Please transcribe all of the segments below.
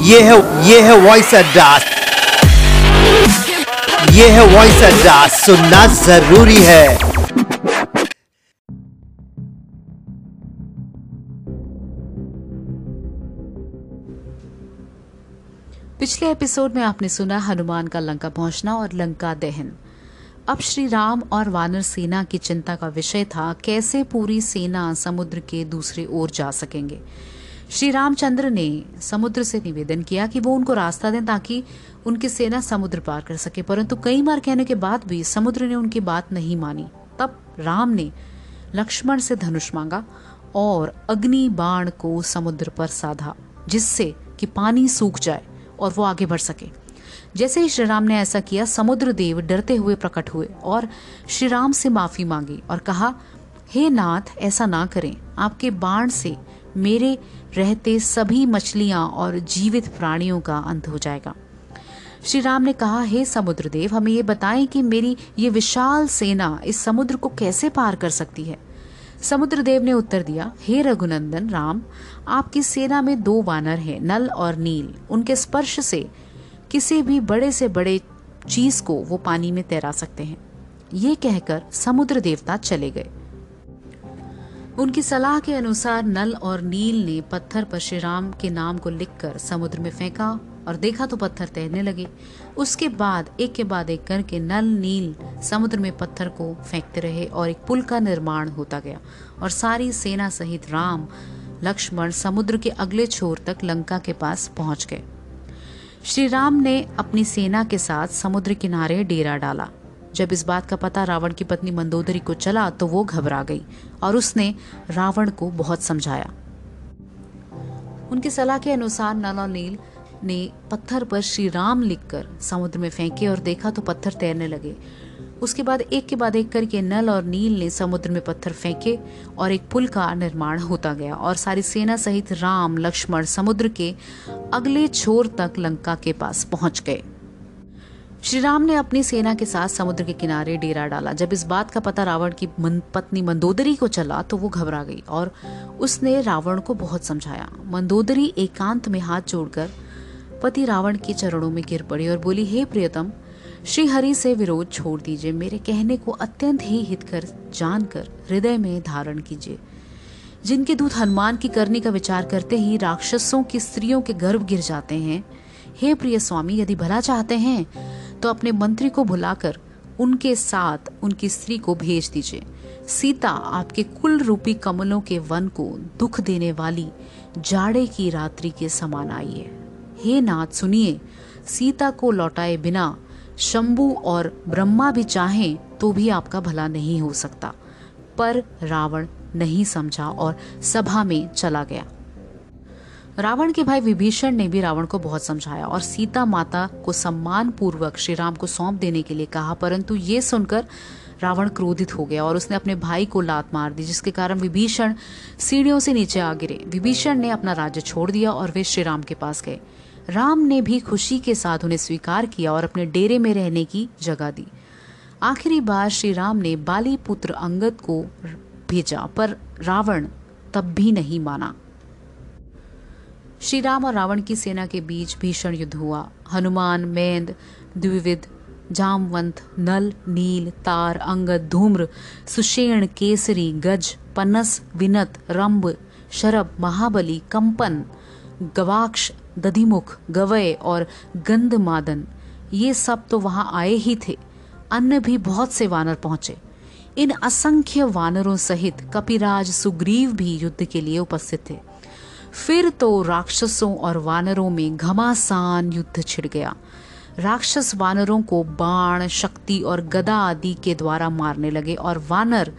ये है ये है वॉइस अड्डा ये है वॉइस अड्डा सुनना ज़रूरी है. पिछले एपिसोड में आपने सुना हनुमान का लंका पहुँचना और लंका दहन. अब श्री राम और वानर सेना की चिंता का विषय था, कैसे पूरी सेना समुद्र के दूसरी ओर जा सकेंगे? श्री रामचंद्र ने समुद्र से निवेदन किया कि वो उनको रास्ता दें ताकि उनकी सेना समुद्र पार कर सके। परंतु कई बार कहने के बाद भी समुद्र ने उनकी बात नहीं मानी। तब राम ने लक्ष्मण से धनुष मांगा और अग्नि बाण को समुद्र पर साधा, जिससे कि पानी सूख जाए और वो आगे बढ़ सके। जैसे ही श्री राम ने ऐसा किया, समुद्र देव डरते हुए प्रकट हुए और श्री राम से माफ़ी मांगी और कहा, हे hey नाथ, ऐसा ना करें। आपके बाण से मेरे रहते सभी मछलियाँ और जीवित प्राणियों का अंत हो जाएगा। श्री राम ने कहा, हे समुद्र देव हमें ये बताएँ कि मेरी ये विशाल सेना इस समुद्र को कैसे पार कर सकती है? समुद्र देव ने उत्तर दिया, हे रघुनंदन, राम, आपकी सेना में दो वानर हैं, नल और नील। उनके स्पर्श से किसी भी बड़े से बड़े चीज़ को वो पानी में तैरा सकते हैं। ये कहकर समुद्र देवता चले गए। उनकी सलाह के अनुसार नल और नील ने पत्थर पर श्री राम के नाम को लिखकर समुद्र में फेंका और देखा तो पत्थर तैरने लगे। उसके बाद, एक के बाद एक करके नल, नील समुद्र में पत्थर को फेंकते रहे और एक पुल का निर्माण होता गया और सारी सेना सहित राम, लक्ष्मण समुद्र के अगले छोर तक लंका के पास पहुँच गए। श्री राम ने अपनी सेना के साथ समुद्र किनारे डेरा डाला। जब इस बात का पता रावण की पत्नी मंदोदरी को चला तो वो घबरा गई और उसने रावण को बहुत समझाया। उनकी सलाह के अनुसार और नील ने पत्थर पर श्री राम लिखकर समुद्र में फेंके और देखा तो पत्थर तैरने लगे। उसके बाद एक के बाद एक करके नल और नील ने समुद्र में पत्थर फेंके और एक पुल का निर्माण होता गया और सारी सेना सहित राम, लक्ष्मण समुद्र के अगले छोर तक लंका के पास पहुँच गए। श्री राम ने अपनी सेना के साथ समुद्र के किनारे डेरा डाला। जब इस बात का पता रावण की मन, पत्नी मंदोदरी को चला तो वो घबरा गई और उसने रावण को बहुत समझाया। मंदोदरी एकांत में हाथ जोड़कर पति रावण के चरणों में गिर पड़ी और बोली हे प्रियतम श्री हरि से विरोध छोड़ दीजिए। मेरे कहने को अत्यंत ही हितकर जानकर हृदय में धारण कीजिए। जिनके दूत हनुमान की करने का विचार करते ही राक्षसों की स्त्रियों के गर्भ गिर जाते हैं। हे प्रिय स्वामी यदि भला चाहते हैं तो अपने मंत्री को बुलाकर उनके साथ उनकी स्त्री को भेज दीजिए। सीता आपके कुल रूपी कमलों के वन को दुख देने वाली जाड़े की रात्रि के समान आई है। हे नाथ, सुनिए, सीता को लौटाए बिना शंभु और ब्रह्मा भी चाहें तो भी आपका भला नहीं हो सकता। पर रावण नहीं समझा और सभा में चला गया। रावण के भाई विभीषण ने भी रावण को बहुत समझाया और सीता माता को सम्मान पूर्वक श्री राम को सौंप देने के लिए कहा, परंतु ये सुनकर रावण क्रोधित हो गया और उसने अपने भाई को लात मार दी, जिसके कारण विभीषण सीढ़ियों से नीचे आ गिरे। विभीषण ने अपना राज्य छोड़ दिया और वे श्री राम के पास गए। राम ने भी खुशी के साथ उन्हें स्वीकार किया और अपने डेरे में रहने की जगह दी। आखिरी बार श्री राम ने बाली पुत्र अंगद को भेजा, पर रावण तब भी नहीं माना। श्री राम और रावण की सेना के बीच भीषण युद्ध हुआ। हनुमान, मेंद द्विविद जामवंत, नल, नील, तार, अंगद, धूम्र, सुषेण, केसरी, गज, पनस, विनत, रंब शरब महाबली, कंपन, गवाक्ष, दधिमुख, गवय और गंधमादन, ये सब तो वहाँ आए ही थे। अन्य भी बहुत से वानर पहुँचे। इन असंख्य वानरों सहित कपिराज, सुग्रीव भी युद्ध के लिए उपस्थित थे। फिर तो राक्षसों और वानरों में घमासान युद्ध छिड़ गया। राक्षस वानरों को बाण, शक्ति और गदा आदि के द्वारा मारने लगे और वानर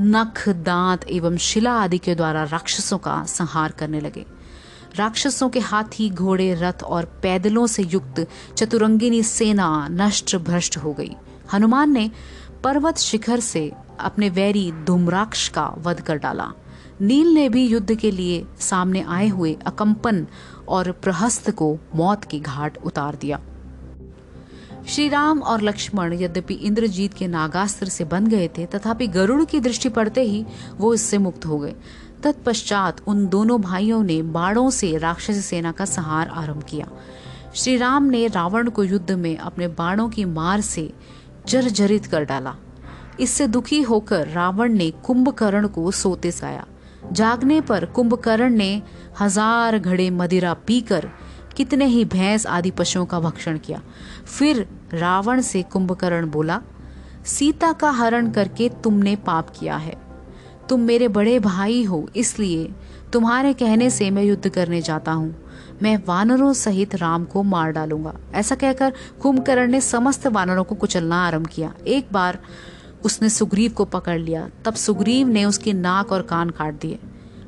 नख, दांत एवं शिला आदि के द्वारा राक्षसों का संहार करने लगे। राक्षसों के हाथी, घोड़े, रथ और पैदलों से युक्त चतुरंगिनी सेना नष्ट भ्रष्ट हो गई। हनुमान ने पर्वत शिखर से अपने वैरी धूम्राक्ष का वध कर डाला। नील ने भी युद्ध के लिए सामने आए हुए अकंपन और प्रहस्त को मौत की घाट उतार दिया। श्री राम और लक्ष्मण यद्यपि इंद्रजीत के नागास्त्र से बन गए थे, तथापि गरुड़ की दृष्टि पड़ते ही वो इससे मुक्त हो गए। तत्पश्चात उन दोनों भाइयों ने बाणों से राक्षसी सेना का संहार आरंभ किया। श्री राम ने रावण को युद्ध में अपने बाणों की मार से जर्जरित कर डाला। इससे दुखी होकर रावण ने कुंभकर्ण को सोते साया। जागने पर कुंभकर्ण ने हज़ार घड़े मदिरा पीकर कितने ही भैंस आदि पशुओं का भक्षण किया। फिर रावण से कुंभकर्ण बोला, सीता का हरण करके तुमने पाप किया है। तुम मेरे बड़े भाई हो, इसलिए तुम्हारे कहने से मैं युद्ध करने जाता हूँ। मैं वानरों सहित राम को मार डालूँगा। ऐसा कहकर कुंभकर्ण ने समस्त वानरों को कुचलना आरंभ किया। एक बार उसने सुग्रीव को पकड़ लिया। तब सुग्रीव ने उसकी नाक और कान काट दिए।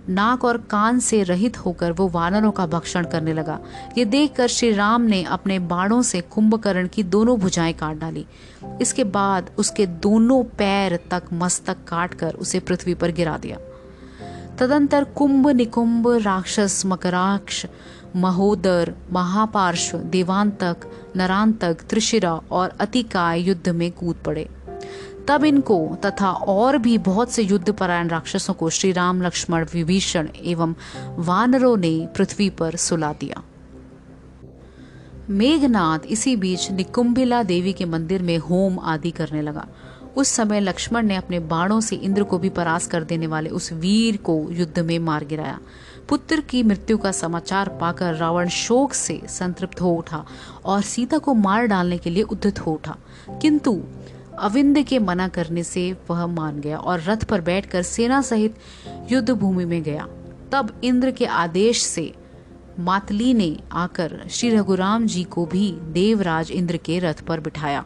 नाक और कान से रहित होकर वो वानरों का भक्षण करने लगा। ये देखकर श्री राम ने अपने बाणों से कुंभकर्ण की दोनों भुजाएँ काट डाली। इसके बाद उसके दोनों पैर तक मस्तक काट कर उसे पृथ्वी पर गिरा दिया। तदंतर कुंभ निकुंभ, राक्षस, मकराक्ष, महोदर, महापार्श्व, देवांतक, नरांतक, त्रिशिरा और अतिकाय युद्ध में कूद पड़े। तब इनको तथा और भी बहुत से युद्ध परायण राक्षसों को श्री राम लक्ष्मण विभीषण एवं वानरों ने पृथ्वी पर सुला दिया। मेघनाथ इसी बीच निकुंभिला देवी के मंदिर में होम आदि करने लगा। उस समय लक्ष्मण ने अपने बाणों से इंद्र को भी परास कर देने वाले उस वीर को युद्ध में मार गिराया। पुत्र की मृत्यु का समाचार पाकर रावण शोक से संतृप्त हो उठा और सीता को मार डालने के लिए उद्धत हो उठा। किंतु अविंद के मना करने से वह मान गया और रथ पर बैठकर सेना सहित युद्ध भूमि में गया। तब इंद्र के आदेश से मातली ने आकर श्री रघुराम जी को भी देवराज इंद्र के रथ पर बिठाया।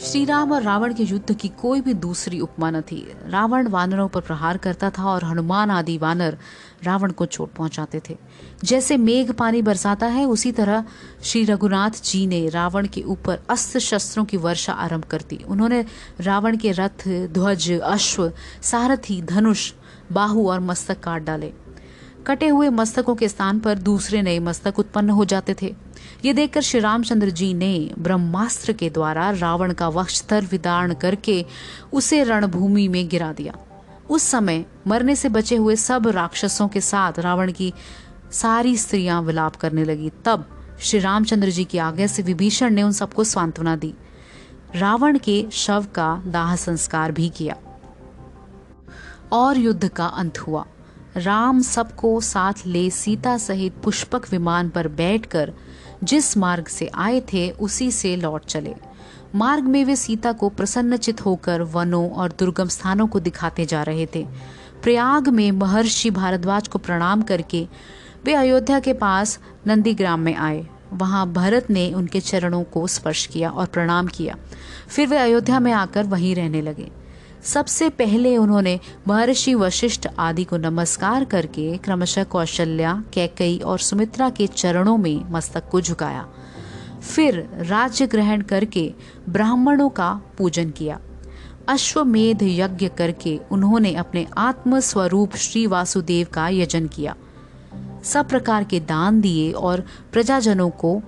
श्री राम और रावण के युद्ध की कोई भी दूसरी उपमा न थी। रावण वानरों पर प्रहार करता था और हनुमान आदि वानर रावण को चोट पहुंचाते थे। जैसे मेघ पानी बरसाता है, उसी तरह श्री रघुनाथ जी ने रावण के ऊपर अस्त्र शस्त्रों की वर्षा आरंभ कर दी। उन्होंने रावण के रथ, ध्वज, अश्व, सारथी, धनुष, बाहु और मस्तक काट डाले। कटे हुए मस्तकों के स्थान पर दूसरे नए मस्तक उत्पन्न हो जाते थे। ये देखकर श्री रामचंद्र जी ने ब्रह्मास्त्र के द्वारा रावण का वक्षस्थर विदारण करके उसे रणभूमि में गिरा दिया। उस समय मरने से बचे हुए सब राक्षसों के साथ रावण की सारी स्त्रियाँ विलाप करने लगी। तब श्री रामचंद्र जी की आज्ञा से विभीषण ने उन सबको सांत्वना दी। रावण के शव का दाह संस्कार भी किया। और युद्ध का अंत हुआ। राम सबको साथ ले सीता सहित पुष्पक विमान पर बैठकर जिस मार्ग से आए थे, उसी से लौट चले। मार्ग में वे सीता को प्रसन्नचित होकर वनों और दुर्गम स्थानों को दिखाते जा रहे थे। प्रयाग में महर्षि भारद्वाज को प्रणाम करके वे अयोध्या के पास नंदीग्राम में आए। वहाँ भरत ने उनके चरणों को स्पर्श किया और प्रणाम किया। फिर वे अयोध्या में आकर वहीं रहने लगे। सबसे पहले उन्होंने महर्षि वशिष्ठ आदि को नमस्कार करके क्रमशः कौशल्या, कैकई और सुमित्रा के चरणों में मस्तक को झुकाया। फिर राज्य ग्रहण करके ब्राह्मणों का पूजन किया। अश्वमेध यज्ञ करके उन्होंने अपने आत्म स्वरूप श्री वासुदेव का यजन किया। सब प्रकार के दान दिए और प्रजाजनों को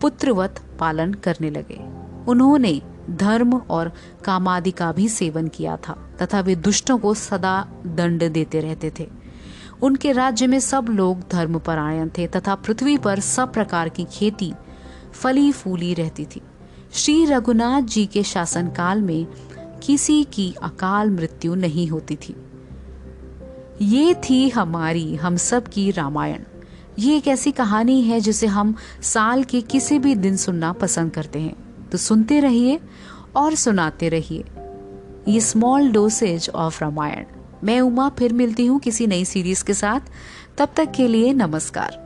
पुत्रवत पालन करने लगे। उन्होंने धर्म और कामादि का भी सेवन किया था, तथा वे दुष्टों को सदा दंड देते रहते थे। उनके राज्य में सब लोग धर्म धर्मपरायण थे, तथा पृथ्वी पर सब प्रकार की खेती फली फूली रहती थी। श्री रघुनाथ जी के शासनकाल में किसी की अकाल मृत्यु नहीं होती थी। ये थी हमारी, हम सब की रामायण। ये एक ऐसी कहानी है जिसे हम साल के किसी भी दिन सुनना पसंद करते हैं। तो सुनते रहिए और सुनाते रहिए। ये स्मॉल डोसेज ऑफ़ रामायण मैं उमा, फिर मिलती हूँ किसी नई सीरीज़ के साथ। तब तक के लिए नमस्कार।